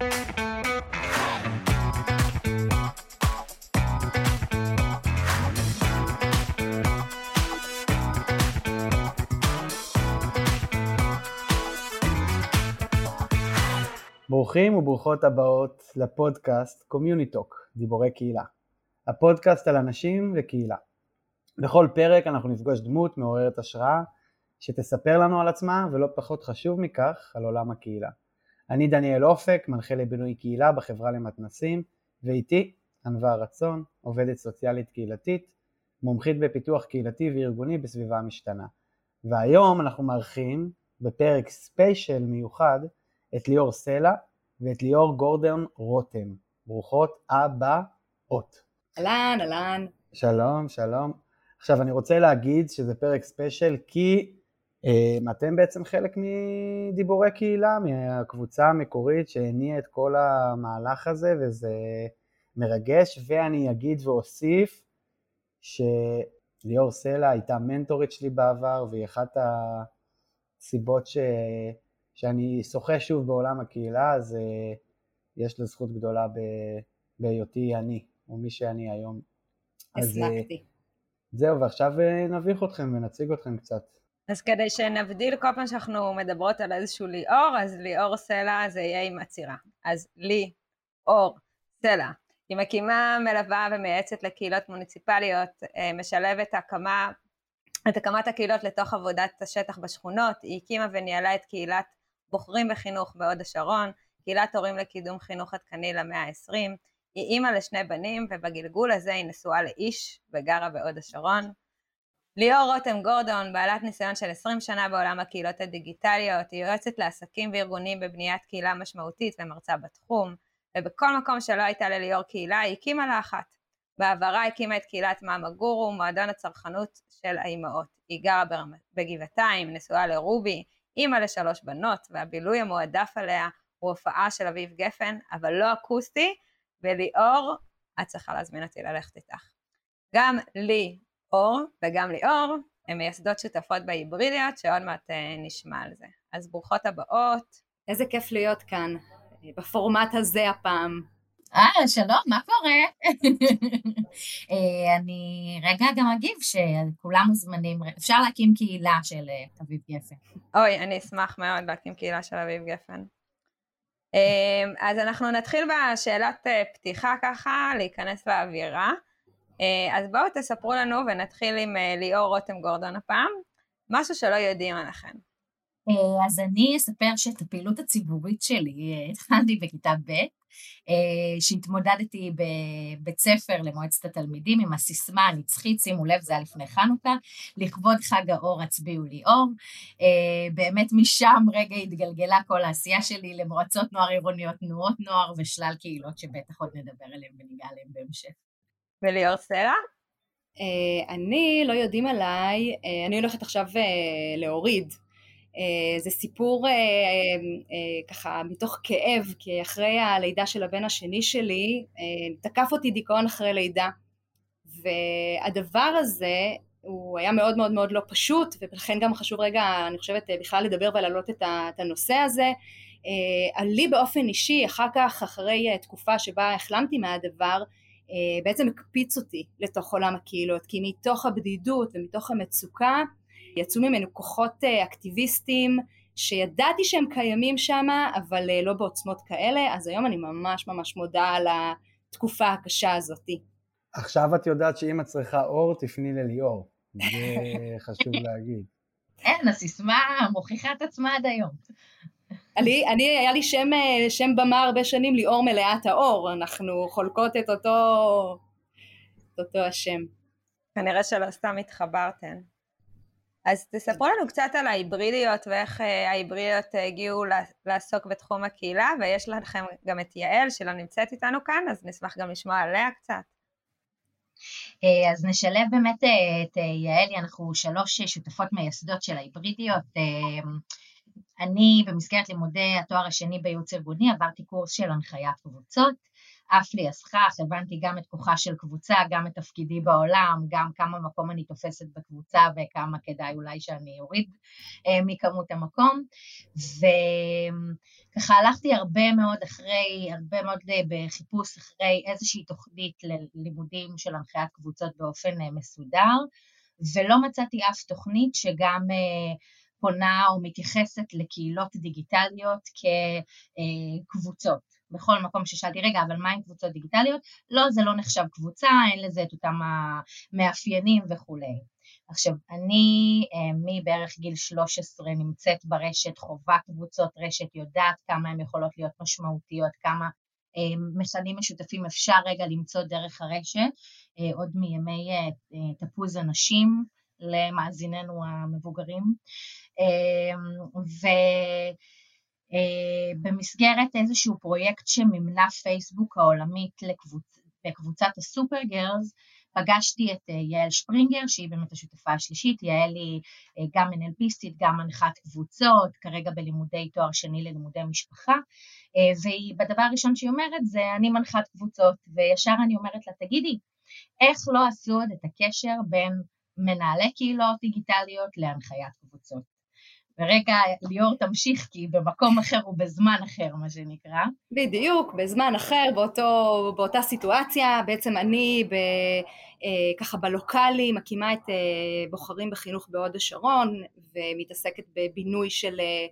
ברוכים וברוכות הבאות לפודקאסט קומיוניטוק, דיבורי קהילה. הפודקאסט על אנשים וקהילה. בכל פרק אנחנו נפגוש דמות מעוררת השראה שתספר לנו על עצמה ולא פחות חשוב מכך על עולם הקהילה. אני דניאל אופק, מנחה לבינוי קהילה בחברה למתנסים, ואיתי ענווה רצון, עובדת סוציאלית קהילתית, מומחית בפיתוח קהילתי וארגוני בסביבה המשתנה. והיום אנחנו מארחים בפרק special מיוחד את ליאור סלע ואת ליאור גורדון רותם. ברוכות הבאות. אהלן, אהלן. שלום, שלום. עכשיו אני רוצה להגיד שזה פרק special כי אתם בעצם חלק מדיבורי קהילה, מהקבוצה המקורית שהניעה את כל המהלך הזה וזה מרגש ואני אגיד ואוסיף שליאור סלע הייתה מנטורית שלי בעבר והיא אחת הסיבות ש... שאני שוחה שוב בעולם הקהילה, אז uh, יש לה זכות גדולה בהיותי אני, או מי שאני היום. הסמקתי. Uh, זהו, ועכשיו uh, נביך אתכם ונציג אתכם קצת. אז כדי שנבדיל כל פעם שאנחנו מדברות על איזשהו ליאור, אז ליאור סלע זה יהיה עם עצירה. אז לי, אור, סלע. היא מקימה, מלווה ומייעצת לקהילות מוניציפליות, משלבת הקמה, את הקמת הקהילות לתוך עבודת השטח בשכונות, היא הקימה וניהלה את קהילת בוחרים בחינוך בהוד השרון, קהילת הורים לקידום חינוך עדכני למאה ה-20, היא אימא לשני בנים ובגלגול הזה היא נשואה לאיש וגרה בהוד השרון. ליאור רותם גורדון, בעלת ניסיון של 20 שנה בעולם הקהילות הדיגיטליות, היא יועצת לעסקים וארגונים בבניית קהילה משמעותית ומרצה בתחום, ובכל מקום שלא הייתה לליאור קהילה היא הקימה לה אחת. בעברה הקימה את קהילת מאמה גורו, מועדון הצרכנות של האימהות. היא גרה בגבעתיים, נשואה לרובי, אימא לשלוש בנות, והבילוי המועדף עליה הוא הופעה של אביב גפן, אבל לא אקוסטי, וליאור, את צריכה להזמין אותי ללכת איתך. גם לי אור וגם ליאור הן מייסדות שותפות בהיברידיות, שעוד מעט אה, נשמע על זה. אז ברוכות הבאות. איזה כיף להיות כאן, בפורמט הזה הפעם. אה, שלום, מה קורה? אה, אני רגע גם אגיב שכולם מוזמנים, אפשר להקים קהילה של אה, אביב גפן. אוי, אני אשמח מאוד להקים קהילה של אביב גפן. אז אנחנו נתחיל בשאלת פתיחה ככה, להיכנס לאווירה. אז בואו תספרו לנו ונתחיל עם ליאור רותם גורדון הפעם, משהו שלא יודעים עליכם. אז אני אספר שאת הפעילות הציבורית שלי התחלתי בכיתה ב', אה, שהתמודדתי בבית ספר למועצת התלמידים עם הסיסמה הנצחית, שימו לב, זה היה לפני חנוכה, לכבוד חג האור הצביעו לי אור. אה, באמת משם רגע התגלגלה כל העשייה שלי למועצות נוער עירוניות, תנועות נוער ושלל קהילות שבטח עוד נדבר עליהן וניגע עליהן בהמשך. וליאור סלע? Uh, אני, לא יודעים עליי, uh, אני הולכת עכשיו uh, להוריד אה, זה סיפור אה, אה, ככה מתוך כאב, כי אחרי הלידה של הבן השני שלי, תקף אותי דיכאון אחרי לידה. והדבר הזה הוא היה מאוד מאוד מאוד לא פשוט, ולכן גם חשוב רגע, אני חושבת, בכלל לדבר ולהעלות את הנושא הזה. לי באופן אישי, אחר כך, אחרי תקופה שבה החלמתי מהדבר, בעצם הקפיץ אותי לתוך עולם הקהילות, כי מתוך הבדידות ומתוך המצוקה, יצאו ממנו כוחות אה, אקטיביסטיים שידעתי שהם קיימים שם אבל אה, לא בעוצמות כאלה אז היום אני ממש ממש מודה על התקופה הקשה הזאתי. עכשיו את יודעת שאם את צריכה אור תפני לליאור, זה חשוב להגיד. כן, הסיסמה מוכיחה את עצמה עד היום. אני, אני, היה לי שם, אה, שם במה הרבה שנים ליאור מלאת האור, אנחנו חולקות את אותו, את אותו השם. כנראה שלא סתם התחברתן. אז תספרו לנו קצת על ההיברידיות ואיך אה, ההיברידיות הגיעו לעסוק בתחום הקהילה, ויש לכם גם את יעל שלא נמצאת איתנו כאן, אז נשמח גם לשמוע עליה קצת. אה, אז נשלב באמת את יעלי, אנחנו שלוש שותפות מייסדות של ההיברידיות. אני במסגרת לימודי התואר השני בייעוץ ארגוני עברתי קורס של הנחיית קבוצות, עף לי הסכך, הבנתי גם את כוחה של קבוצה, גם את תפקידי בעולם, גם כמה מקום אני תופסת בקבוצה וכמה כדאי אולי שאני אוריד אה, מכמות המקום. וככה הלכתי הרבה מאוד אחרי, הרבה מאוד אה, בחיפוש אחרי איזושהי תוכנית ללימודים של הנחיית קבוצות באופן אה, מסודר, ולא מצאתי אף תוכנית שגם פונה או מתייחסת לקהילות דיגיטליות כקבוצות. בכל מקום ששאלתי, רגע, אבל מה עם קבוצות דיגיטליות? לא, זה לא נחשב קבוצה, אין לזה את אותם המאפיינים וכולי. עכשיו, אני אה, מבערך גיל 13 נמצאת ברשת, חובה קבוצות רשת, יודעת כמה הן יכולות להיות משמעותיות, כמה אה, מכנים משותפים אפשר רגע למצוא דרך הרשת, אה, עוד מימי תפוז הנשים למאזיננו המבוגרים. ו... אה, במסגרת איזשהו פרויקט שמימנה פייסבוק העולמית לקבוצ... בקבוצת הסופר גרס, פגשתי את אה, יעל שפרינגר, שהיא באמת השותפה השלישית, יעל היא אה, גם NLPיסטית, גם מנחת קבוצות, כרגע בלימודי תואר שני ללימודי משפחה, ובדבר הראשון שהיא אומרת זה אני מנחת קבוצות, וישר אני אומרת לה, תגידי, איך לא עשו עוד את הקשר בין מנהלי קהילות דיגיטליות להנחיית קבוצות? ורגע, ליאור תמשיך, כי במקום אחר ובזמן אחר, מה שנקרא. בדיוק, בזמן אחר, באותו, באותה סיטואציה, בעצם אני ב, אה, ככה בלוקאלי מקימה את אה, בוחרים בחינוך בהוד השרון, ומתעסקת בבינוי של אה,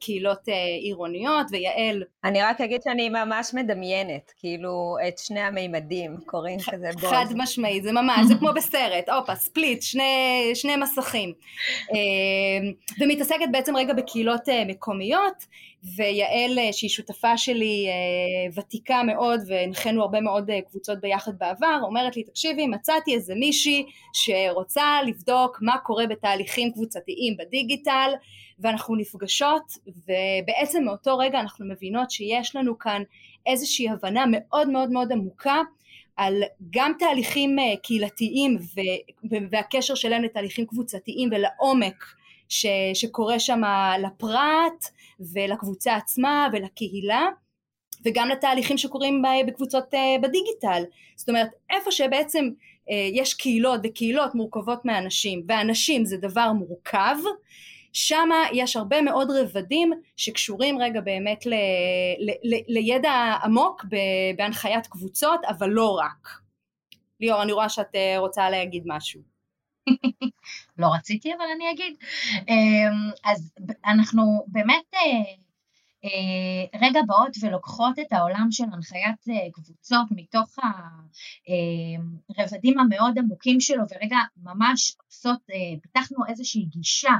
קהילות אה, עירוניות, ויעל... אני רק אגיד שאני ממש מדמיינת, כאילו, את שני המימדים קוראים כזה בו. חד משמעית, זה ממש, זה כמו בסרט, הופה, ספליט, שני, שני מסכים. אה, ומתעסקת בעצם רגע בקהילות מקומיות, ויעל, שהיא שותפה שלי ותיקה מאוד, והנחינו הרבה מאוד קבוצות ביחד בעבר, אומרת לי, תקשיבי, מצאתי איזה מישהי שרוצה לבדוק מה קורה בתהליכים קבוצתיים בדיגיטל, ואנחנו נפגשות ובעצם מאותו רגע אנחנו מבינות שיש לנו כאן איזושהי הבנה מאוד מאוד מאוד עמוקה על גם תהליכים אה, קהילתיים והקשר שלהם לתהליכים קבוצתיים ולעומק ש, שקורה שם לפרט ולקבוצה עצמה ולקהילה וגם לתהליכים שקורים בקבוצות אה, בדיגיטל זאת אומרת איפה שבעצם אה, יש קהילות וקהילות מורכבות מאנשים ואנשים זה דבר מורכב שם יש הרבה מאוד רבדים שקשורים רגע באמת ל, ל, ל, לידע עמוק בהנחיית קבוצות, אבל לא רק. ליאור, אני רואה שאת אה, רוצה להגיד משהו. לא רציתי, אבל אני אגיד. אמ, אז אנחנו באמת אה, אה, רגע באות ולוקחות את העולם של הנחיית אה, קבוצות מתוך הרבדים המאוד עמוקים שלו ורגע ממש עושות, פיתחנו איזושהי גישה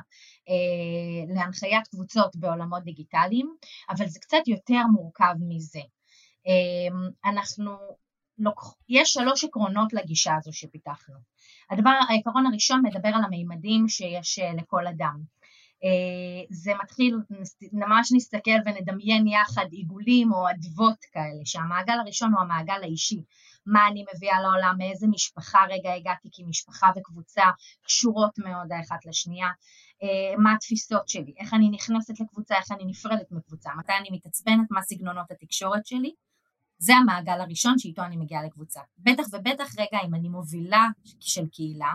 להנחיית קבוצות בעולמות דיגיטליים, אבל זה קצת יותר מורכב מזה. אנחנו, יש שלוש עקרונות לגישה הזו שפיתחנו. הדבר, העקרון הראשון מדבר על המימדים שיש לכל אדם. אה, זה מתחיל, ממש נסתכל ונדמיין יחד עיגולים או אדוות כאלה, שהמעגל הראשון הוא המעגל האישי, מה אני מביאה לעולם, מאיזה משפחה רגע הגעתי, כי משפחה וקבוצה קשורות מאוד האחת לשנייה, אה, מה התפיסות שלי, איך אני נכנסת לקבוצה, איך אני נפרדת מקבוצה, מתי אני מתעצבנת, מה סגנונות התקשורת שלי, זה המעגל הראשון שאיתו אני מגיעה לקבוצה. בטח ובטח רגע אם אני מובילה של קהילה,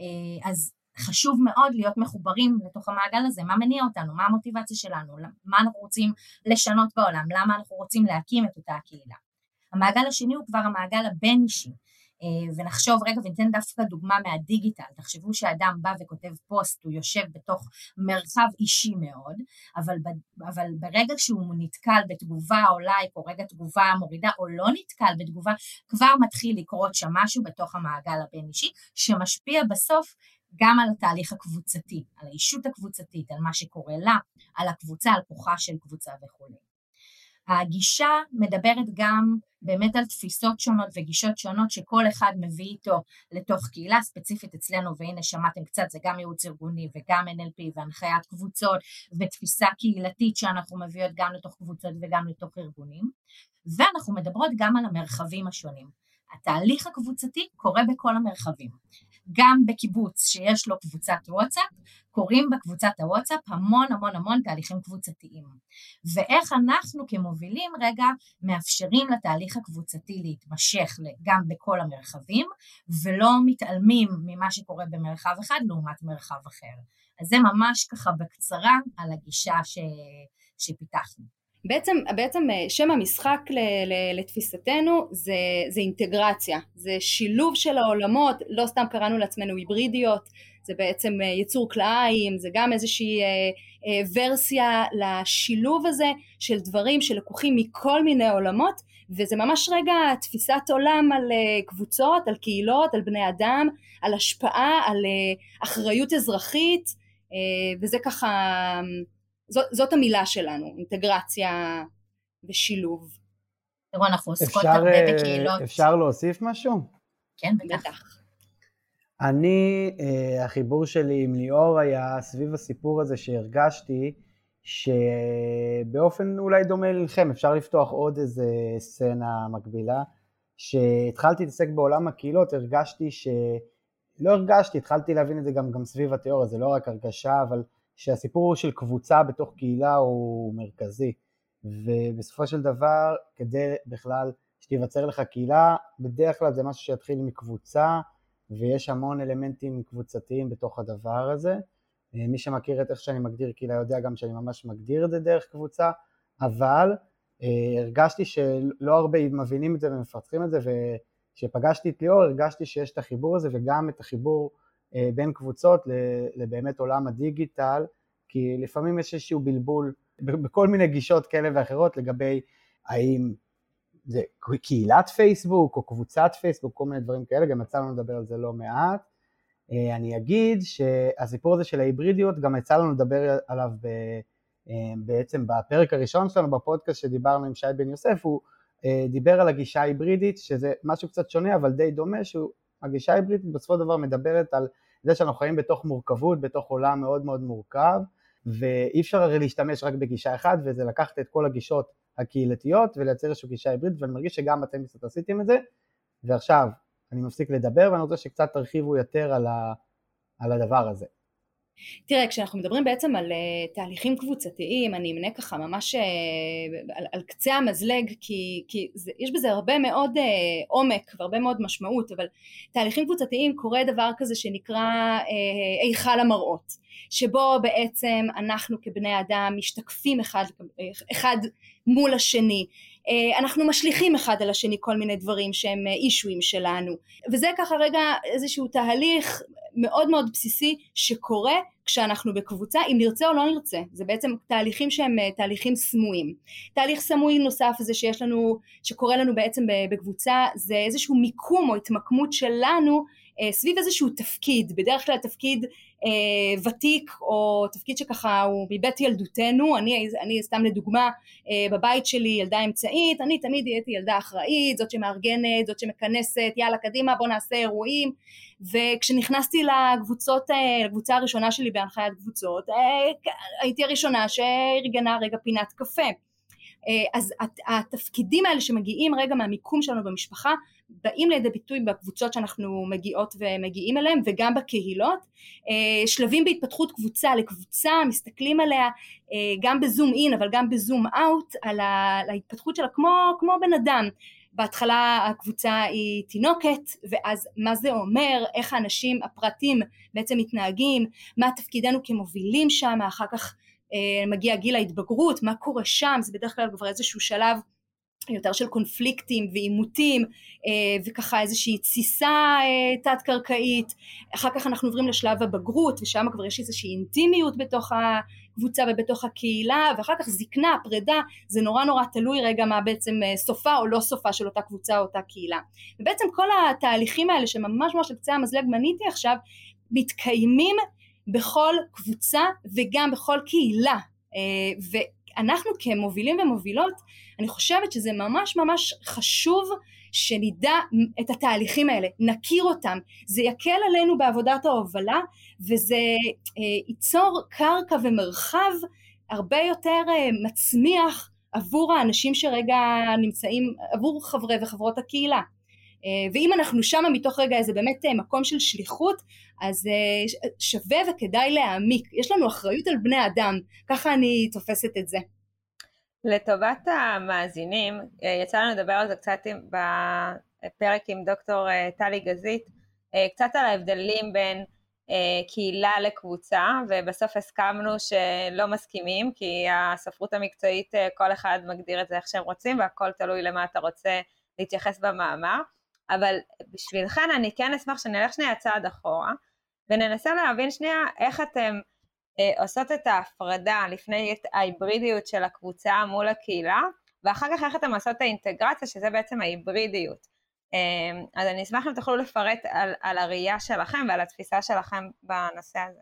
אה, אז חשוב מאוד להיות מחוברים לתוך המעגל הזה, מה מניע אותנו, מה המוטיבציה שלנו, מה אנחנו רוצים לשנות בעולם, למה אנחנו רוצים להקים את אותה הקהילה. המעגל השני הוא כבר המעגל הבין אישי, אה, ונחשוב רגע וניתן דווקא דוגמה מהדיגיטל, תחשבו שאדם בא וכותב פוסט, הוא יושב בתוך מרחב אישי מאוד, אבל, אבל ברגע שהוא נתקל בתגובה או לייק או רגע תגובה מורידה או לא נתקל בתגובה, כבר מתחיל לקרות שם משהו בתוך המעגל הבין אישי, שמשפיע בסוף גם על התהליך הקבוצתי, על האישות הקבוצתית, על מה שקורה לה, על הקבוצה, על כוחה של קבוצה וכולי. הגישה מדברת גם באמת על תפיסות שונות וגישות שונות שכל אחד מביא איתו לתוך קהילה ספציפית אצלנו והנה שמעתם קצת זה גם ייעוץ ארגוני וגם NLP והנחיית קבוצות ותפיסה קהילתית שאנחנו מביאות גם לתוך קבוצות וגם לתוך ארגונים. ואנחנו מדברות גם על המרחבים השונים. התהליך הקבוצתי קורה בכל המרחבים גם בקיבוץ שיש לו קבוצת וואטסאפ, קורים בקבוצת הוואטסאפ המון המון המון תהליכים קבוצתיים. ואיך אנחנו כמובילים רגע מאפשרים לתהליך הקבוצתי להתמשך גם בכל המרחבים, ולא מתעלמים ממה שקורה במרחב אחד לעומת מרחב אחר. אז זה ממש ככה בקצרה על הגישה ש... שפיתחנו. בעצם, בעצם אה, שם המשחק ל, ל, לתפיסתנו זה, זה אינטגרציה, זה שילוב של העולמות, לא סתם קראנו לעצמנו היברידיות, זה בעצם אה, יצור כלאיים, זה גם איזושהי אה, אה, ורסיה לשילוב הזה של דברים שלקוחים מכל מיני עולמות, וזה ממש רגע תפיסת עולם על אה, קבוצות, על קהילות, על בני אדם, על השפעה, על אה, אחריות אזרחית, אה, וזה ככה זאת, זאת המילה שלנו, אינטגרציה ושילוב. תראו, אנחנו עוסקות הרבה אה, בקהילות. אפשר להוסיף משהו? כן, בטח. אני, uh, החיבור שלי עם ליאור היה סביב הסיפור הזה שהרגשתי שבאופן אולי דומה לכם, אפשר לפתוח עוד איזה סצנה מקבילה, שהתחלתי להתעסק בעולם הקהילות, הרגשתי ש... לא הרגשתי, התחלתי להבין את זה גם, גם סביב התיאוריה, זה לא רק הרגשה, אבל שהסיפור של קבוצה בתוך קהילה הוא מרכזי, ובסופו של דבר כדי בכלל שתיווצר לך קהילה, בדרך כלל זה משהו שיתחיל מקבוצה, ויש המון אלמנטים קבוצתיים בתוך הדבר הזה. מי שמכיר את איך שאני מגדיר קהילה יודע גם שאני ממש מגדיר את זה דרך קבוצה, אבל אה, הרגשתי שלא הרבה מבינים את זה ומפתחים את זה, וכשפגשתי את ליאור הרגשתי שיש את החיבור הזה וגם את החיבור בין קבוצות לבאמת עולם הדיגיטל, כי לפעמים יש איזשהו בלבול בכל מיני גישות כאלה ואחרות לגבי האם זה קהילת פייסבוק או קבוצת פייסבוק, כל מיני דברים כאלה, גם יצא לנו לדבר על זה לא מעט. אה, אני אגיד שהסיפור הזה של ההיברידיות, גם יצא לנו לדבר עליו ב, אה, בעצם בפרק הראשון שלנו בפודקאסט שדיברנו עם שי בן יוסף, הוא דיבר על הגישה ההיברידית, שזה משהו קצת שונה אבל די דומה, שהוא הגישה ההיברידית בסופו של דבר מדברת על זה שאנחנו חיים בתוך מורכבות, בתוך עולם מאוד מאוד מורכב, ואי אפשר הרי להשתמש רק בגישה אחת, וזה לקחת את כל הגישות הקהילתיות ולייצר איזושהי גישה היברידית, ואני מרגיש שגם אתם קצת עשיתם את זה, ועכשיו אני מפסיק לדבר ואני רוצה שקצת תרחיבו יותר על, ה, על הדבר הזה. תראה, כשאנחנו מדברים בעצם על uh, תהליכים קבוצתיים, אני אמנה ככה ממש uh, על, על קצה המזלג, כי, כי זה, יש בזה הרבה מאוד uh, עומק והרבה מאוד משמעות, אבל תהליכים קבוצתיים קורה דבר כזה שנקרא היכל uh, המראות, שבו בעצם אנחנו כבני אדם משתקפים אחד, אחד מול השני, אנחנו משליכים אחד על השני כל מיני דברים שהם אישויים שלנו. וזה ככה רגע איזשהו תהליך מאוד מאוד בסיסי שקורה כשאנחנו בקבוצה אם נרצה או לא נרצה. זה בעצם תהליכים שהם אה, תהליכים סמויים. תהליך סמוי נוסף זה שיש לנו שקורה לנו בעצם בקבוצה זה איזשהו מיקום או התמקמות שלנו אה, סביב איזשהו תפקיד. בדרך כלל תפקיד אה, ותיק או תפקיד שככה הוא מבית ילדותנו, אני, אני סתם לדוגמה אה, בבית שלי ילדה אמצעית, אני תמיד הייתי ילדה אחראית, זאת שמארגנת, זאת שמכנסת, יאללה קדימה בוא נעשה אירועים. וכשנכנסתי לקבוצות, אה, לקבוצה הראשונה שלי בהנחיית קבוצות אה, הייתי הראשונה שארגנה רגע פינת קפה אז התפקידים האלה שמגיעים רגע מהמיקום שלנו במשפחה באים לידי ביטוי בקבוצות שאנחנו מגיעות ומגיעים אליהן וגם בקהילות. אה, שלבים בהתפתחות קבוצה לקבוצה מסתכלים עליה אה, גם בזום אין אבל גם בזום אאוט על ההתפתחות שלה כמו, כמו בן אדם. בהתחלה הקבוצה היא תינוקת ואז מה זה אומר איך האנשים הפרטים בעצם מתנהגים מה תפקידנו כמובילים שם אחר כך אה, מגיע גיל ההתבגרות מה קורה שם זה בדרך כלל כבר איזשהו שלב יותר של קונפליקטים ועימותים אה, וככה איזושהי תסיסה אה, תת קרקעית אחר כך אנחנו עוברים לשלב הבגרות ושם כבר יש איזושהי אינטימיות בתוך הקבוצה ובתוך הקהילה ואחר כך זקנה פרידה זה נורא נורא תלוי רגע מה בעצם אה, סופה או לא סופה של אותה קבוצה או אותה קהילה. ובעצם כל התהליכים האלה שממש ממש לקצה המזלג מניתי עכשיו מתקיימים בכל קבוצה וגם בכל קהילה ואנחנו כמובילים ומובילות אני חושבת שזה ממש ממש חשוב שנדע את התהליכים האלה, נכיר אותם, זה יקל עלינו בעבודת ההובלה וזה אה, ייצור קרקע ומרחב הרבה יותר אה, מצמיח עבור האנשים שרגע נמצאים, עבור חברי וחברות הקהילה. ואם אנחנו שמה מתוך רגע איזה באמת מקום של שליחות, אז שווה וכדאי להעמיק. יש לנו אחריות על בני אדם, ככה אני תופסת את זה. לטובת המאזינים, יצא לנו לדבר על זה קצת בפרק עם דוקטור טלי גזית, קצת על ההבדלים בין אה, קהילה לקבוצה, ובסוף הסכמנו שלא מסכימים, כי הספרות המקצועית, אה, כל אחד מגדיר את זה איך שהם רוצים, והכל תלוי למה אתה רוצה להתייחס במאמר. אבל בשבילכן אני כן אשמח שנלך שנייה צעד אחורה, וננסה להבין שנייה איך אתם אה, עושות את ההפרדה לפני את ההיברידיות של הקבוצה מול הקהילה, ואחר כך איך אתם עושות את האינטגרציה, שזה בעצם ההיברידיות. אמ, אז אני אשמח אם תוכלו לפרט על, על הראייה שלכם ועל התפיסה שלכם בנושא הזה.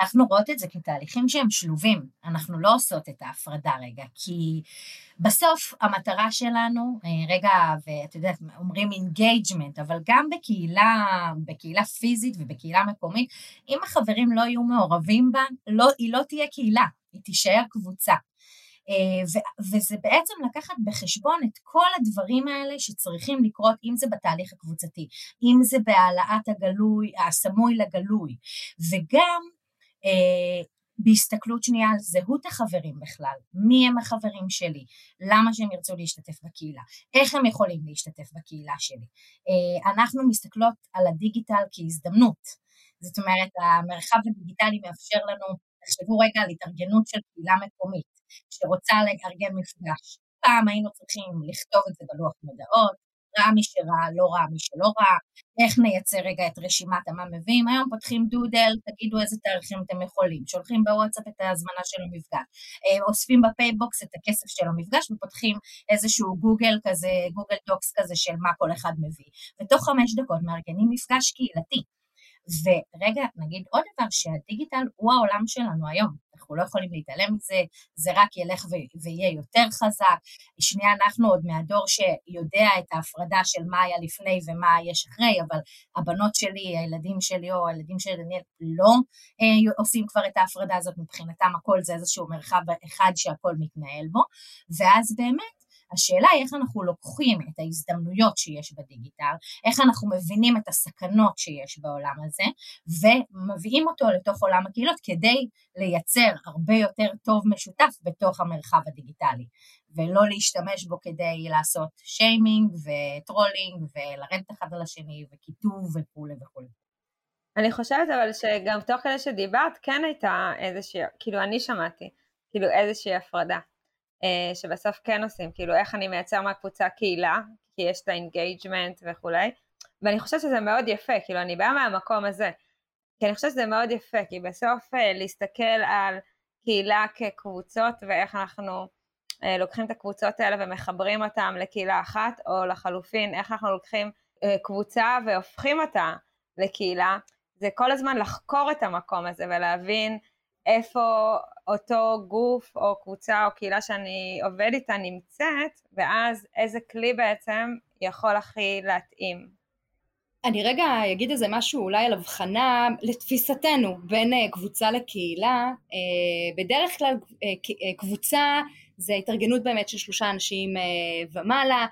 אנחנו רואות את זה כתהליכים שהם שלובים, אנחנו לא עושות את ההפרדה רגע, כי בסוף המטרה שלנו, אה, רגע, ואת יודעת, אומרים engagement, אבל גם בקהילה, בקהילה פיזית ובקהילה מקומית, אם החברים לא יהיו מעורבים בה, לא, היא לא תהיה קהילה, היא תישאר קבוצה. אה, וזה בעצם לקחת בחשבון את כל הדברים האלה שצריכים לקרות, אם זה בתהליך הקבוצתי, אם זה בהעלאת הגלוי, הסמוי לגלוי, וגם בהסתכלות שנייה על זהות החברים בכלל, מי הם החברים שלי, למה שהם ירצו להשתתף בקהילה, איך הם יכולים להשתתף בקהילה שלי. אה, אנחנו מסתכלות על הדיגיטל כהזדמנות, זאת אומרת המרחב הדיגיטלי מאפשר לנו, תחשבו רגע על התארגנות של קהילה מקומית, שרוצה לארגן מפגש. פעם היינו צריכים לכתוב את זה בלוח מודעות, ראה מי שראה, לא ראה מי שלא ראה, איך נייצר רגע את רשימת המה מביאים, היום פותחים Doodle, תגידו איזה תאריכים אתם יכולים, שולחים בוואטסאפ את ההזמנה של המפגש, אה, אוספים ב PayBox את הכסף של המפגש ופותחים איזשהו גוגל כזה, Google Docs כזה של מה כל אחד מביא, ותוך חמש דקות מארגנים מפגש קהילתי. ורגע, נגיד עוד דבר, שהדיגיטל הוא העולם שלנו היום, אנחנו לא יכולים להתעלם מזה, זה רק ילך ויהיה יותר חזק. שנייה, אנחנו עוד מהדור שיודע את ההפרדה של מה היה לפני ומה יש אחרי, אבל הבנות שלי, הילדים שלי או הילדים של דניאל לא אה, עושים כבר את ההפרדה הזאת, מבחינתם הכל זה איזשהו מרחב אחד שהכל מתנהל בו, ואז באמת השאלה היא איך אנחנו לוקחים את ההזדמנויות שיש בדיגיטל, איך אנחנו מבינים את הסכנות שיש בעולם הזה, ומביאים אותו לתוך עולם הקהילות כדי לייצר הרבה יותר טוב משותף בתוך המרחב הדיגיטלי, ולא להשתמש בו כדי לעשות shaming ו trolling ולרדת אחד על השני וקיטוב וכולי וכולי. אני חושבת אבל שגם תוך כדי שדיברת כן הייתה איזושהי, כאילו אני שמעתי, כאילו איזושהי הפרדה. אה, שבסוף כן עושים, כאילו איך אני מייצר מהקבוצה קהילה, כי יש את ה engagement וכולי, ואני חושבת שזה מאוד יפה, כאילו אני באה מהמקום הזה, כי אני חושבת שזה מאוד יפה, כי בסוף אה, להסתכל על קהילה כקבוצות ואיך אנחנו אה, לוקחים את הקבוצות האלה ומחברים אותן לקהילה אחת, או לחלופין, איך אנחנו לוקחים קבוצה והופכים אותה לקהילה, זה כל הזמן לחקור את המקום הזה ולהבין איפה אותו גוף או קבוצה או קהילה שאני עובד איתה נמצאת, ואז איזה כלי בעצם יכול הכי להתאים. אני רגע אגיד איזה משהו אולי על הבחנה לתפיסתנו בין אה, קבוצה לקהילה. אה, בדרך כלל אה, קבוצה זה התארגנות באמת של שלושה אנשים ומעלה.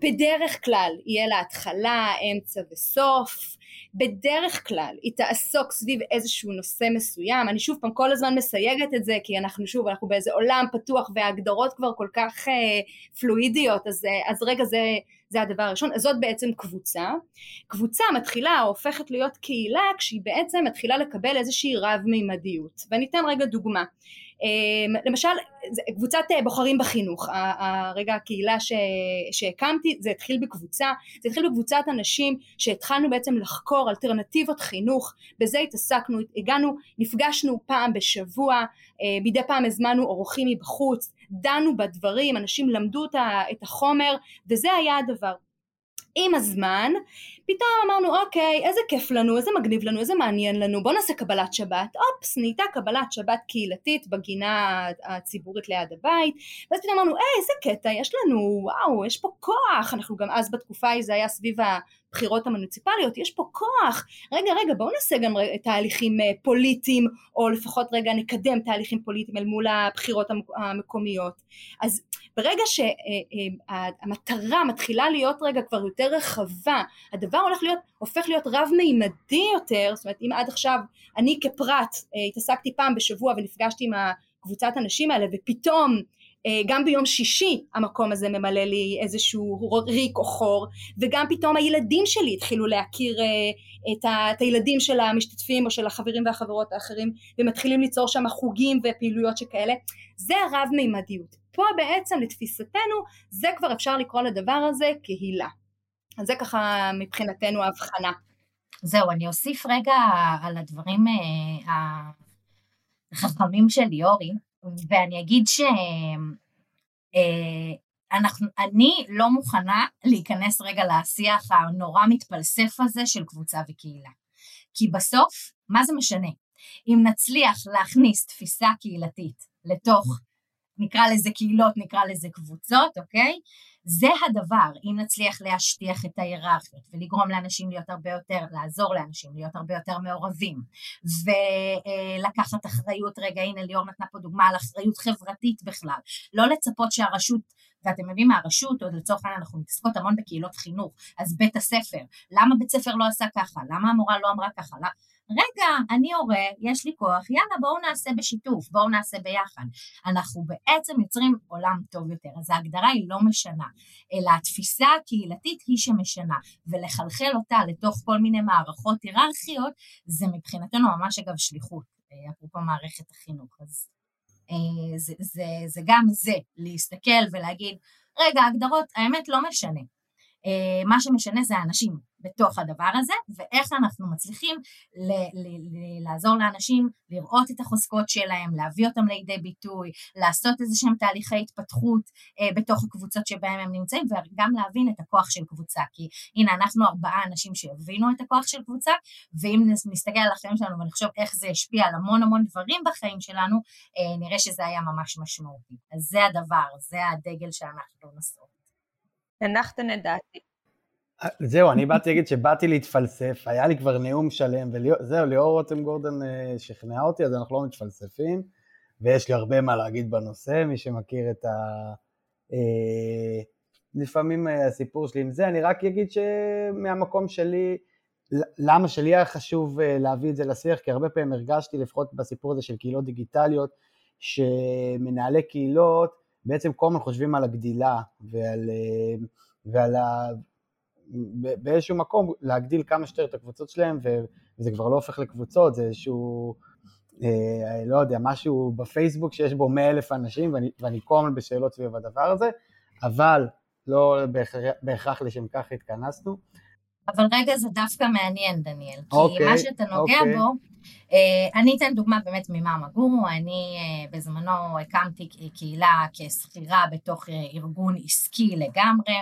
בדרך כלל יהיה לה התחלה, אמצע וסוף. בדרך כלל היא תעסוק סביב איזשהו נושא מסוים, אני שוב פעם כל הזמן מסייגת את זה כי אנחנו שוב, אנחנו באיזה עולם פתוח וההגדרות כבר כל כך אה, פלואידיות, אז, אה, אז רגע זה, זה הדבר הראשון, אז זאת בעצם קבוצה. קבוצה מתחילה הופכת להיות קהילה כשהיא בעצם מתחילה לקבל איזושהי רב מימדיות, ואני אתן רגע דוגמה. אמ, למשל קבוצת אה, בוחרים בחינוך, הרגע הקהילה ש, שהקמתי זה התחיל בקבוצה, זה התחיל בקבוצת אנשים שהתחלנו בעצם לחקור אלטרנטיבות חינוך, בזה התעסקנו, הגענו, נפגשנו פעם בשבוע, אה, מדי פעם הזמנו אורחים מבחוץ, דנו בדברים, אנשים למדו את החומר וזה היה הדבר. עם הזמן פתאום אמרנו אוקיי איזה כיף לנו איזה מגניב לנו איזה מעניין לנו בוא נעשה קבלת שבת. אופס נהייתה קבלת שבת קהילתית בגינה הציבורית ליד הבית ואז פתאום אמרנו היי איזה קטע יש לנו וואו יש פה כוח. אנחנו גם אז בתקופה ההיא זה היה סביב הבחירות המוניציפליות, יש פה כוח, רגע רגע בואו נעשה גם תהליכים אה, פוליטיים, או לפחות רגע נקדם תהליכים פוליטיים אל מול הבחירות המקומיות. אז ברגע שהמטרה אה, מתחילה להיות רגע כבר יותר רחבה, הדבר הולך להיות, הופך להיות רב מימדי יותר, זאת אומרת אם עד עכשיו אני כפרט התעסקתי פעם בשבוע ונפגשתי עם הקבוצת הנשים האלה ופתאום אה, גם ביום שישי המקום הזה ממלא לי איזשהו ריק או חור וגם פתאום הילדים שלי התחילו להכיר אה, את, ה, את הילדים של המשתתפים או של החברים והחברות האחרים ומתחילים ליצור שם חוגים ופעילויות שכאלה. זה הרב מימדיות פה בעצם לתפיסתנו זה כבר אפשר לקרוא לדבר הזה קהילה. אז זה ככה מבחינתנו ההבחנה. זהו אני אוסיף רגע על הדברים אה, החכמים של ליאורי ואני אגיד שאני אה, לא מוכנה להיכנס רגע לשיח הנורא מתפלסף הזה של קבוצה וקהילה. כי בסוף, מה זה משנה? אם נצליח להכניס תפיסה קהילתית לתוך, נקרא לזה קהילות, נקרא לזה קבוצות, אוקיי? זה הדבר, אם נצליח להשטיח את ההיררכיות ולגרום לאנשים להיות הרבה יותר, לעזור לאנשים להיות הרבה יותר מעורבים ולקחת אחריות, רגע הנה ליאור נתנה פה דוגמה על אחריות חברתית בכלל, לא לצפות שהרשות ואתם יודעים מה, הרשות, או לצורך העניין אנחנו מתעסקות המון בקהילות חינוך, אז בית הספר, למה בית ספר לא עשה ככה? למה המורה לא אמרה ככה? למה... רגע, אני הורה, יש לי כוח, יאללה בואו נעשה בשיתוף, בואו נעשה ביחד. אנחנו בעצם יוצרים עולם טוב יותר, אז ההגדרה היא לא משנה, אלא התפיסה הקהילתית היא שמשנה, ולחלחל אותה לתוך כל מיני מערכות היררכיות, זה מבחינתנו ממש אגב שליחות, אה, אפרופו מערכת החינוך, אז אה, זה, זה, זה גם זה, להסתכל ולהגיד, רגע, הגדרות, האמת לא משנה. אה, מה שמשנה זה האנשים, בתוך הדבר הזה, ואיך אנחנו מצליחים ל- ל- ל- לעזור לאנשים לראות את החוזקות שלהם, להביא אותם לידי ביטוי, לעשות איזה שהם תהליכי התפתחות אה, בתוך הקבוצות שבהם הם נמצאים, וגם להבין את הכוח של קבוצה, כי הנה אנחנו ארבעה אנשים שהבינו את הכוח של קבוצה, ואם נסתכל על החיים שלנו ונחשוב איך זה השפיע על המון המון דברים בחיים שלנו, אה, נראה שזה היה ממש משמעותי. אז זה הדבר, זה הדגל שאנחנו נושאות. הנחתן את דעתי. זהו, אני באתי להגיד שבאתי להתפלסף, היה לי כבר נאום שלם, וזהו, ליאור רותם גורדון אה, שכנעה אותי, אז אנחנו לא מתפלספים, ויש לי הרבה מה להגיד בנושא, מי שמכיר את ה... אה, לפעמים אה, הסיפור שלי עם זה, אני רק אגיד שמהמקום שלי, למה שלי היה חשוב להביא את זה לשיח, כי הרבה פעמים הרגשתי, לפחות בסיפור הזה של קהילות דיגיטליות, שמנהלי קהילות בעצם כל הזמן חושבים על הגדילה ועל, ועל, באיזשהו מקום להגדיל כמה שיותר את הקבוצות שלהם, וזה כבר לא הופך לקבוצות, זה איזשהו, אה, לא יודע, משהו בפייסבוק שיש בו 100 אלף אנשים, ואני, כל הזמן בשאלות סביב הדבר הזה, אבל לא בהכרח, בהכרח לשם כך התכנסנו. אבל רגע זה דווקא מעניין, דניאל, כי אוקיי, מה שאתה נוגע אוקיי. בו, אה, אני אתן דוגמה באמת ממאמה גורו, אני אה, בזמנו הקמתי קהילה כשכירה בתוך אה, ארגון עסקי לגמרי,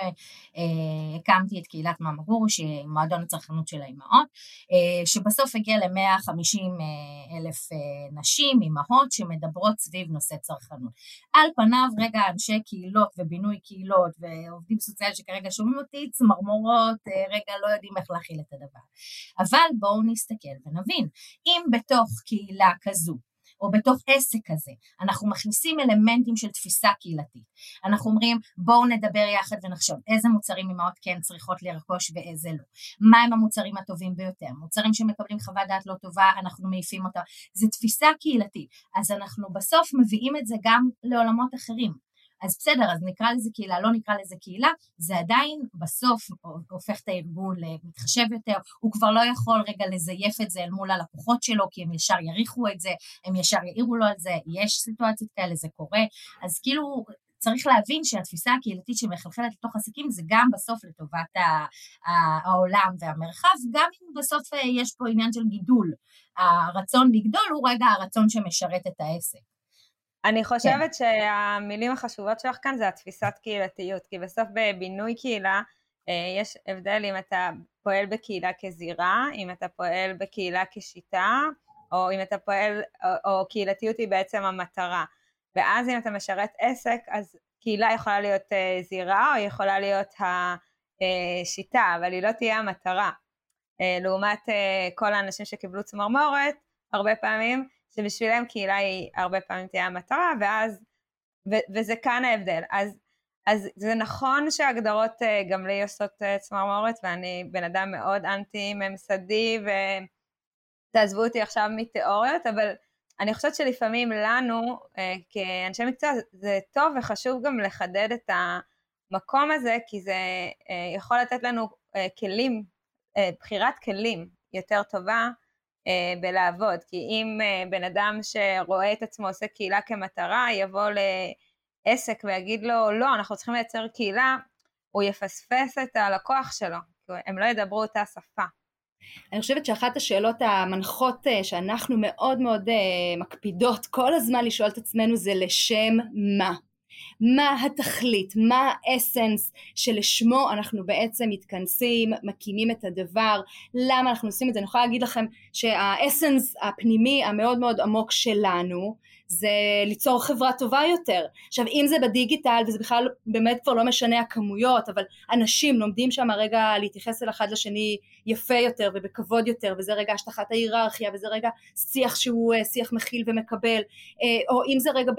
הקמתי את קהילת מאמה גורו שהיא מועדון הצרכנות של האימהות, שבסוף הגיע ל-150 אלף נשים, אימהות, שמדברות סביב נושא צרכנות. על פניו רגע אנשי קהילות ובינוי קהילות ועובדים סוציאליים שכרגע שומעים אותי, צמרמורות, רגע לא יודעים איך להכיל את הדבר. אבל בואו נסתכל ונבין, אם בתוך קהילה כזו, או בתוך עסק כזה, אנחנו מכניסים אלמנטים של תפיסה קהילתית. אנחנו אומרים בואו נדבר יחד ונחשוב איזה מוצרים אמהות כן צריכות לרכוש ואיזה לא. מהם המוצרים הטובים ביותר. מוצרים שמקבלים חוות דעת לא טובה, אנחנו מעיפים אותה. זו תפיסה קהילתית. אז אנחנו בסוף מביאים את זה גם לעולמות אחרים. אז בסדר, אז נקרא לזה קהילה, לא נקרא לזה קהילה, זה עדיין בסוף הופך את הארגון למתחשב יותר, הוא כבר לא יכול רגע לזייף את זה אל מול הלקוחות שלו, כי הם ישר יריחו את זה, הם ישר יעירו לו על זה, יש סיטואציות כאלה, זה קורה, אז כאילו צריך להבין שהתפיסה הקהילתית שמחלחלת לתוך עסקים זה גם בסוף לטובת העולם והמרחב, גם אם בסוף יש פה עניין של גידול. הרצון לגדול הוא רגע הרצון שמשרת את העסק. אני כן. חושבת כן. שהמילים החשובות שלך כאן זה התפיסת קהילתיות, כי בסוף בבינוי קהילה אה, יש הבדל אם אתה פועל בקהילה כזירה, אם אתה פועל בקהילה כשיטה, או אם אתה פועל, או, או קהילתיות היא בעצם המטרה. ואז אם אתה משרת עסק, אז קהילה יכולה להיות אה, זירה, או יכולה להיות אה, שיטה, אבל היא לא תהיה המטרה. אה, לעומת אה, כל האנשים שקיבלו צמרמורת, הרבה פעמים, שבשבילם קהילה היא הרבה פעמים תהיה המטרה, ואז, ו- וזה כאן ההבדל. אז, אז זה נכון שהגדרות גם לי עושות צמרמורת, ואני בן אדם מאוד אנטי-ממסדי, ותעזבו אותי עכשיו מתיאוריות, אבל אני חושבת שלפעמים לנו, כאנשי מקצוע, זה טוב וחשוב גם לחדד את המקום הזה, כי זה יכול לתת לנו כלים אה, בחירת כלים יותר טובה אה, בלעבוד, כי אם אה, בן אדם שרואה את עצמו עושה קהילה כמטרה, יבוא לעסק ויגיד לו, לא, אנחנו צריכים לייצר קהילה, הוא יפספס את הלקוח שלו, הם לא ידברו אותה שפה. אני חושבת שאחת השאלות המנחות שאנחנו מאוד מאוד מקפידות כל הזמן לשאול את עצמנו זה לשם מה. מה התכלית, מה האסנס שלשמו אנחנו בעצם מתכנסים, מקימים את הדבר, למה אנחנו עושים את זה, אני יכולה להגיד לכם שהאסנס הפנימי המאוד מאוד עמוק שלנו זה ליצור חברה טובה יותר. עכשיו אם זה בדיגיטל וזה בכלל באמת כבר לא משנה הכמויות אבל אנשים לומדים שם רגע להתייחס אל אחד לשני יפה יותר ובכבוד יותר וזה רגע השטחת ההיררכיה וזה רגע שיח שהוא אה, שיח מכיל ומקבל. אה, או אם זה רגע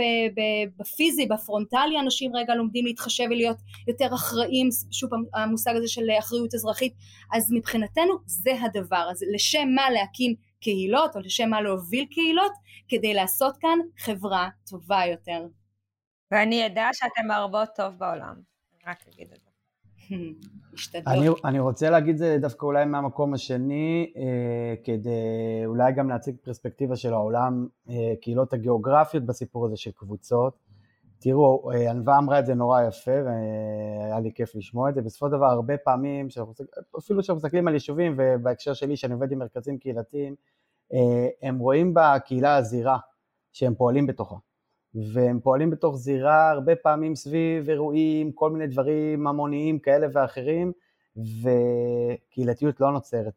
בפיזי בפרונטלי אנשים רגע לומדים להתחשב ולהיות יותר אחראים שוב המושג הזה של אחריות אזרחית. אז מבחינתנו זה הדבר. אז לשם מה להקים קהילות או לשם מה להוביל קהילות כדי לעשות כאן חברה טובה יותר. ואני אדע שאתן מרבות טוב בעולם, רק אגיד את זה. אני, אני רוצה להגיד זה דווקא אולי מהמקום השני, אה, כדי אולי גם להציג פרספקטיבה של העולם, אה, קהילות הגיאוגרפיות בסיפור הזה של קבוצות. תראו, אה, ענווה אמרה את זה נורא יפה והיה לי כיף לשמוע את זה, בסופו של דבר הרבה פעמים, אפילו כשאנחנו מסתכלים על יישובים ובהקשר שלי שאני עובד עם מרכזים קהילתיים, אה, הם רואים בקהילה הזירה שהם פועלים בתוכה, והם פועלים בתוך זירה הרבה פעמים סביב אירועים, כל מיני דברים המוניים כאלה ואחרים, וקהילתיות לא נוצרת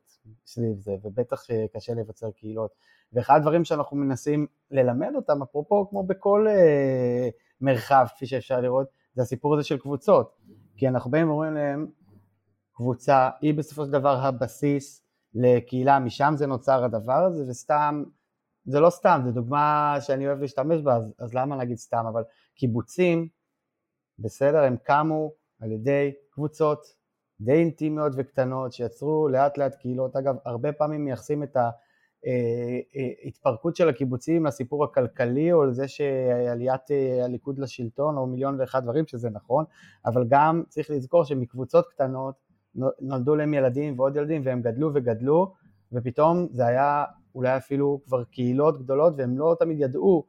סביב זה, ובטח קשה לבצר קהילות. ואחד הדברים שאנחנו מנסים ללמד אותם, אפרופו כמו בכל אה, מרחב, כפי שאפשר לראות, זה הסיפור הזה של קבוצות. כי אנחנו באים ואומרים להם, קבוצה היא בסופו של דבר הבסיס לקהילה, משם זה נוצר הדבר הזה, וסתם, זה לא סתם, זו דוגמה שאני אוהב להשתמש בה, אז, אז למה להגיד סתם, אבל קיבוצים, בסדר, הם קמו על ידי קבוצות די אינטימיות וקטנות שיצרו לאט לאט קהילות, אגב הרבה פעמים מייחסים את ההתפרקות של הקיבוצים לסיפור הכלכלי או לזה שעליית אה, הליכוד לשלטון או מיליון ואחד דברים שזה נכון, אבל גם צריך לזכור שמקבוצות קטנות נולדו להם ילדים ועוד ילדים והם גדלו וגדלו ופתאום זה היה אולי אפילו כבר קהילות גדולות והם לא תמיד ידעו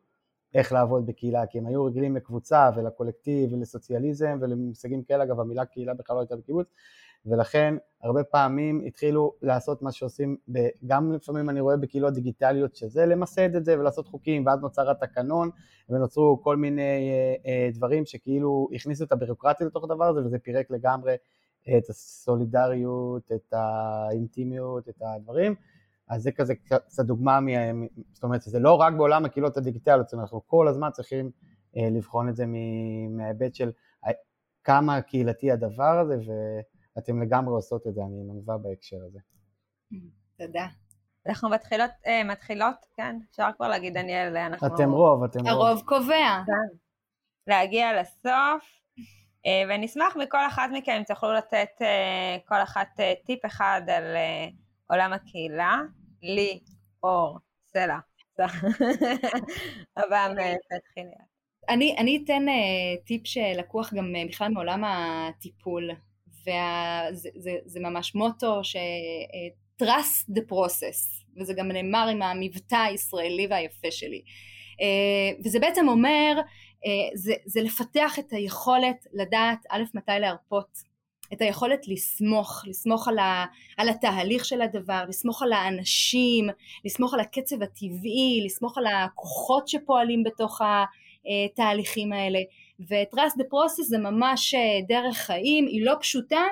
איך לעבוד בקהילה כי הם היו רגילים לקבוצה ולקולקטיב ולסוציאליזם ולמושגים כאלה. אגב המילה קהילה בכלל לא הייתה בקיבוץ ולכן הרבה פעמים התחילו לעשות מה שעושים, גם לפעמים אני רואה בקהילות דיגיטליות שזה למסד את זה ולעשות חוקים ואז נוצר התקנון ונוצרו כל מיני אה, אה, דברים שכאילו הכניסו את הבירוקרטיה לתוך הדבר הזה וזה פירק לגמרי את הסולידריות, את האינטימיות, את הדברים, אז זה כזה קצת דוגמה, זאת אומרת זה לא רק בעולם הקהילות הדיגיטליות, אנחנו כל הזמן צריכים אה, לבחון את זה מההיבט של כמה קהילתי הדבר הזה ואתם לגמרי עושות את זה, אני מנווה בהקשר הזה. תודה. אנחנו מתחילות, אה, מתחילות, כן, אפשר כבר להגיד דניאל, אנחנו... אתם רוב, אתם רוב. הרוב קובע. כן. להגיע לסוף, אה, ונשמח מכל אחת מכם אם תוכלו לתת אה, כל אחת אה, טיפ אחד על עולם הקהילה, לי, אור, סלע. הבאה מתחיל. אני, אני אתן uh, טיפ שלקוח גם uh, בכלל מעולם הטיפול, וזה זה, זה ממש מוטו ש... Uh, trust the process, וזה גם נאמר עם המבטא הישראלי והיפה שלי. Uh, וזה בעצם אומר אה, זה, זה לפתח את היכולת לדעת א' מתי להרפות, את היכולת לסמוך, לסמוך על, ה, על התהליך של הדבר, לסמוך על האנשים, לסמוך על הקצב הטבעי, לסמוך על הכוחות שפועלים בתוך התהליכים האלה ו-trust the process זה ממש אה, דרך חיים, היא לא פשוטה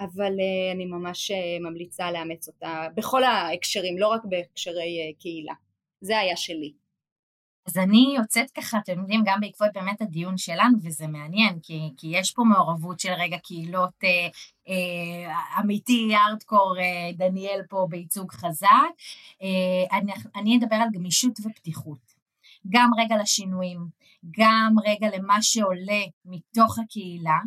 אבל אה, אני ממש ממליצה לאמץ אותה בכל ההקשרים, לא רק בהקשרי קהילה. זה היה שלי. אז אני יוצאת ככה, אתם יודעים, גם בעקבות באמת הדיון שלנו, וזה מעניין, כי, כי יש פה מעורבות של רגע קהילות אה, אה, אמיתי, ארדקור, אה, דניאל פה בייצוג חזק. אה, אני, אני אדבר על גמישות ופתיחות. גם רגע לשינויים, גם רגע למה שעולה מתוך הקהילה,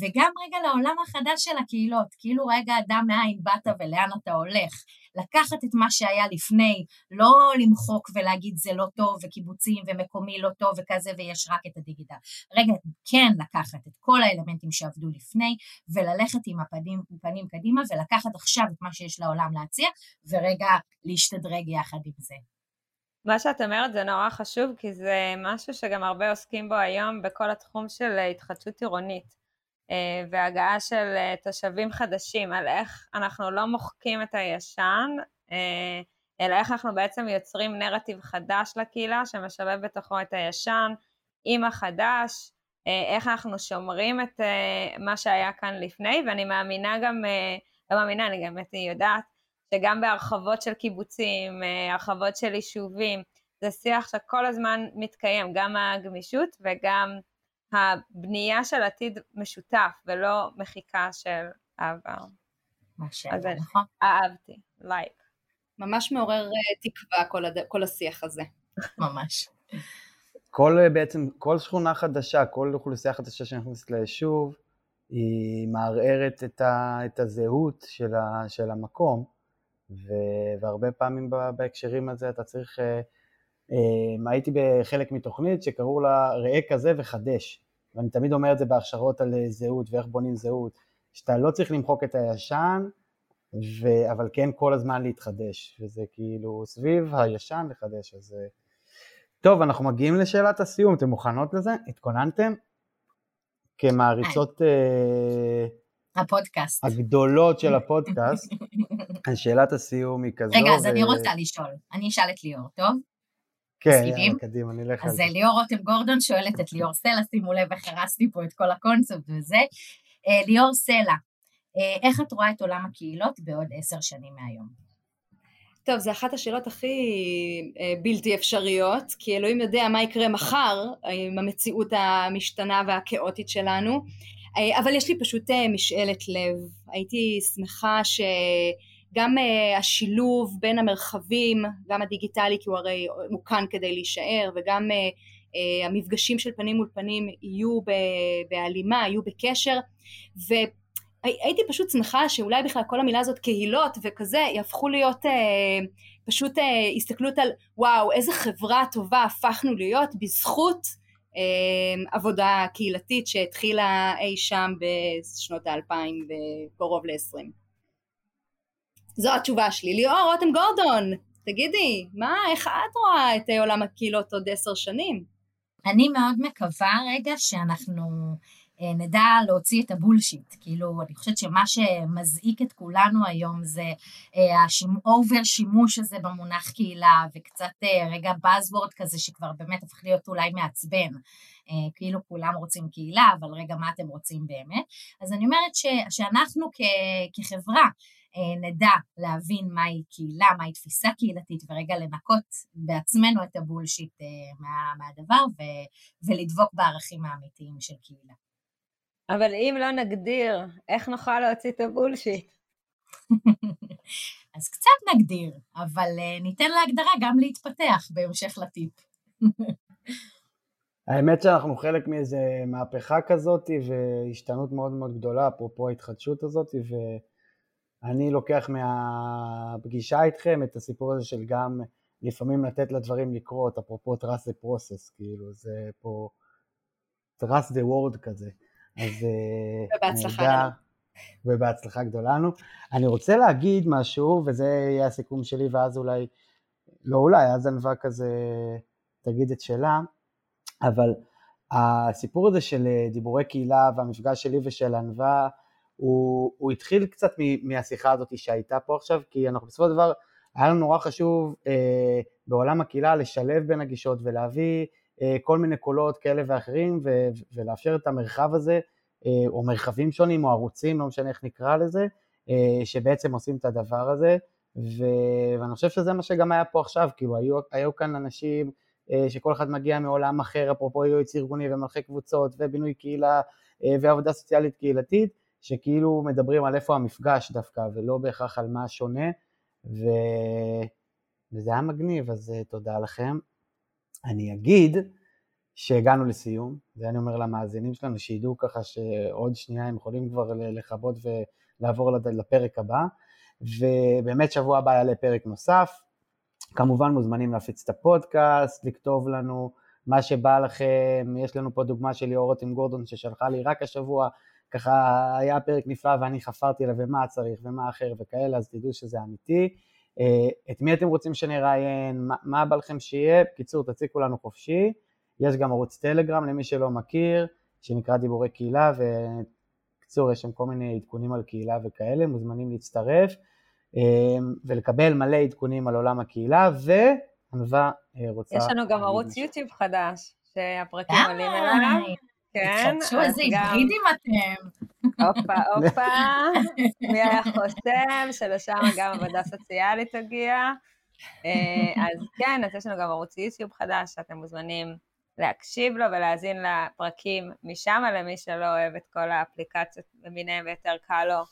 וגם רגע לעולם החדש של הקהילות, כאילו רגע אדם מאין באת ולאן אתה הולך. לקחת את מה שהיה לפני, לא למחוק ולהגיד זה לא טוב וקיבוצים ומקומי לא טוב וכזה ויש רק את הדיגיטל. רגע, כן לקחת את כל האלמנטים שעבדו לפני וללכת עם הפנים, הפנים קדימה ולקחת עכשיו את מה שיש לעולם להציע ורגע להשתדרג יחד עם זה. מה שאת אומרת זה נורא חשוב כי זה משהו שגם הרבה עוסקים בו היום בכל התחום של התחדשות עירונית. אה, והגעה של אה, תושבים חדשים, על איך אנחנו לא מוחקים את הישן, אה, אלא איך אנחנו בעצם יוצרים נרטיב חדש לקהילה שמשלב בתוכו את הישן עם החדש, איך אנחנו שומרים את מה שהיה כאן לפני, ואני מאמינה גם, לא מאמינה, אני גם יודעת, שגם בהרחבות של קיבוצים, הרחבות של יישובים, זה שיח שכל הזמן מתקיים, גם הגמישות וגם הבנייה של עתיד משותף ולא מחיקה של העבר. מה שאלה, נכון? אהבתי, לייק. Like. ממש מעורר אה, תקווה כל, הד... כל השיח הזה. ממש. כל אה, בעצם, כל שכונה חדשה, כל אוכלוסייה חדשה שנכנסת ליישוב, היא מערערת את, ה, את הזהות של, ה, של המקום, ו, והרבה פעמים בהקשרים הזה אתה צריך אה, אמ, הייתי בחלק מתוכנית שקראו לה ראה כזה וחדש, ואני תמיד אומר את זה בהכשרות על אה, זהות ואיך בונים זהות, שאתה לא צריך למחוק את הישן, ו... אבל כן כל הזמן להתחדש, וזה כאילו סביב הישן לחדש, אז... אה, טוב, אנחנו מגיעים לשאלת הסיום, אתם מוכנות לזה? התכוננתם? כמעריצות... אה, הפודקאסט. הגדולות של הפודקאסט, שאלת הסיום היא כזו. רגע, אז ו... אני רוצה לשאול, אני אשאל את ליאור, טוב? כן, יאללה, קדימה, נלך על זה. אז ליאור רותם גורדון שואלת את ליאור סלע, שימו לב איך הרסתי פה את כל הקונספט וזה. אה, ליאור סלע, אה, איך את רואה את עולם הקהילות בעוד עשר שנים מהיום? טוב, זו אחת השאלות הכי אה, בלתי אפשריות, כי אלוהים יודע מה יקרה מחר עם המציאות המשתנה והכאוטית שלנו, אבל יש לי פשוט משאלת לב. הייתי שמחה ש... גם uh, השילוב בין המרחבים, גם הדיגיטלי כי הוא הרי הוא כאן כדי להישאר וגם המפגשים של פנים מול פנים יהיו בהלימה, יהיו בקשר והייתי פשוט שמחה שאולי בכלל כל המילה הזאת קהילות וכזה יהפכו להיות uh, פשוט uh, הסתכלות על וואו איזה חברה טובה הפכנו להיות בזכות עבודה קהילתית שהתחילה אי שם בשנות האלפיים וקרוב לעשרים זו התשובה שלי. ליאור רותם גורדון, תגידי, מה, איך את רואה את עולם הקהילות עוד עשר שנים? אני מאוד מקווה רגע שאנחנו אה, נדע להוציא את ה bullshit. כאילו, אני חושבת שמה שמזעיק את כולנו היום זה ה over אה, שימוש הזה במונח קהילה, וקצת אה, רגע Buzzword כזה שכבר באמת הפך להיות אולי מעצבן. כאילו כולם רוצים קהילה, אבל רגע, מה אתם רוצים באמת? אז אני אומרת ש, שאנחנו כ, כחברה, אה, נדע להבין מהי קהילה, מהי תפיסה קהילתית, ורגע לנקות בעצמנו את הבולשיט אה, מה, מהדבר ו, ולדבוק בערכים האמיתיים של קהילה. אבל אם לא נגדיר, איך נוכל להוציא את הבולשיט? אז קצת נגדיר, אבל uh, ניתן להגדרה גם להתפתח בהמשך לטיפ. האמת שאנחנו חלק מאיזה מהפכה כזאת והשתנות מאוד מאוד גדולה, אפרופו ההתחדשות הזאת, ו... אני לוקח מהפגישה איתכם את הסיפור הזה של גם לפעמים לתת לדברים לקרות, אפרופו trust the process, כאילו זה פה trust the word כזה. אז אה, ובהצלחה גדולה. ובהצלחה גדולה לנו. אני רוצה להגיד משהו, וזה יהיה הסיכום שלי, ואז אולי, לא אולי, אז ענווה כזה תגיד את שלה, אבל הסיפור הזה של אה, דיבורי קהילה והמפגש שלי ושל ענווה, הוא, הוא התחיל קצת מהשיחה הזאת שהייתה פה עכשיו, כי אנחנו בסופו של דבר, היה לנו נורא חשוב אה, בעולם הקהילה לשלב בין הגישות ולהביא כל מיני קולות כאלה ואחרים ו, ולאפשר את המרחב הזה, אה, או מרחבים שונים או ערוצים, לא משנה איך נקרא לזה, אה, שבעצם עושים את הדבר הזה, ו, ואני חושב שזה מה שגם היה פה עכשיו, כאילו היו, היו כאן אנשים שכל אחד מגיע מעולם אחר, אפרופו יועץ ארגוני ומלכי קבוצות ובינוי קהילה ועבודה סוציאלית קהילתית, שכאילו מדברים על איפה המפגש דווקא ולא בהכרח על מה שונה, ו... וזה היה מגניב, אז תודה לכם. אני אגיד שהגענו לסיום, זה אני אומר למאזינים שלנו, שידעו ככה שעוד שנייה הם יכולים כבר לכבות ולעבור לפרק הבא, ובאמת שבוע הבא יעלה פרק נוסף, כמובן מוזמנים להפיץ את הפודקאסט, לכתוב לנו מה שבא לכם, יש לנו פה דוגמה של ליאור עם גורדון ששלחה לי רק השבוע, ככה היה פרק נפלא ואני חפרתי עליו ומה צריך ומה אחר וכאלה, אז תדעו שזה אמיתי. אה, את מי אתם רוצים שנראיין, מה, מה בא לכם שיהיה, בקיצור תציקו לנו חופשי. יש גם ערוץ טלגרם למי שלא מכיר, שנקרא דיבורי קהילה, ובקיצור יש שם כל מיני עדכונים על קהילה וכאלה, מוזמנים להצטרף אמ, ולקבל מלא עדכונים על עולם הקהילה, וענווה אה, רוצה... יש לנו גם ערוץ יוטיוב חדש, שהפרקים עולים אליו. כן, תחדשו איזה היברידים אתם. הופה, הופה, מי היה חוסם, שלשם גם עבודה סוציאלית תגיע. אה, אז כן, אז יש לנו גם ערוץ יוטיוב חדש, שאתם מוזמנים להקשיב לו ולהאזין לפרקים משם, למי שלא אוהב את כל האפליקציות למיניהם ויותר קל לו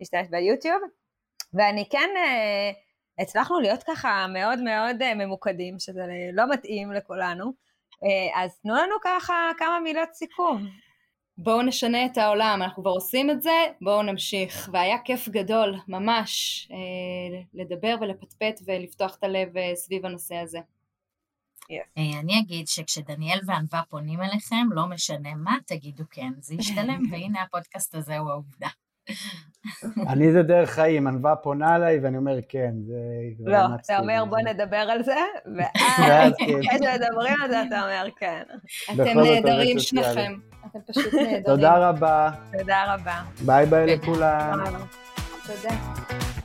להשתמש ביוטיוב. ואני כן, אה, הצלחנו להיות ככה מאוד מאוד אה, ממוקדים, שזה לא מתאים לכולנו, אז תנו לנו ככה כמה מילות סיכום. בואו נשנה את העולם, אנחנו כבר עושים את זה, בואו נמשיך. והיה כיף גדול, ממש, לדבר ולפטפט ולפתוח את הלב סביב הנושא הזה. Yes. אה, אני אגיד שכשדניאל וענווה פונים אליכם, לא משנה מה, תגידו כן, זה ישתלם, והנה הפודקאסט הזה הוא העובדה. אני זה דרך חיים, ענווה פונה אליי ואני אומר כן, זה... לא, אתה אומר בוא נדבר על זה, ואז כשמדברים על זה אתה אומר כן. אתם נהדרים שניכם, אתם פשוט נהדרים. תודה רבה. תודה רבה. ביי ביי לכולם. תודה.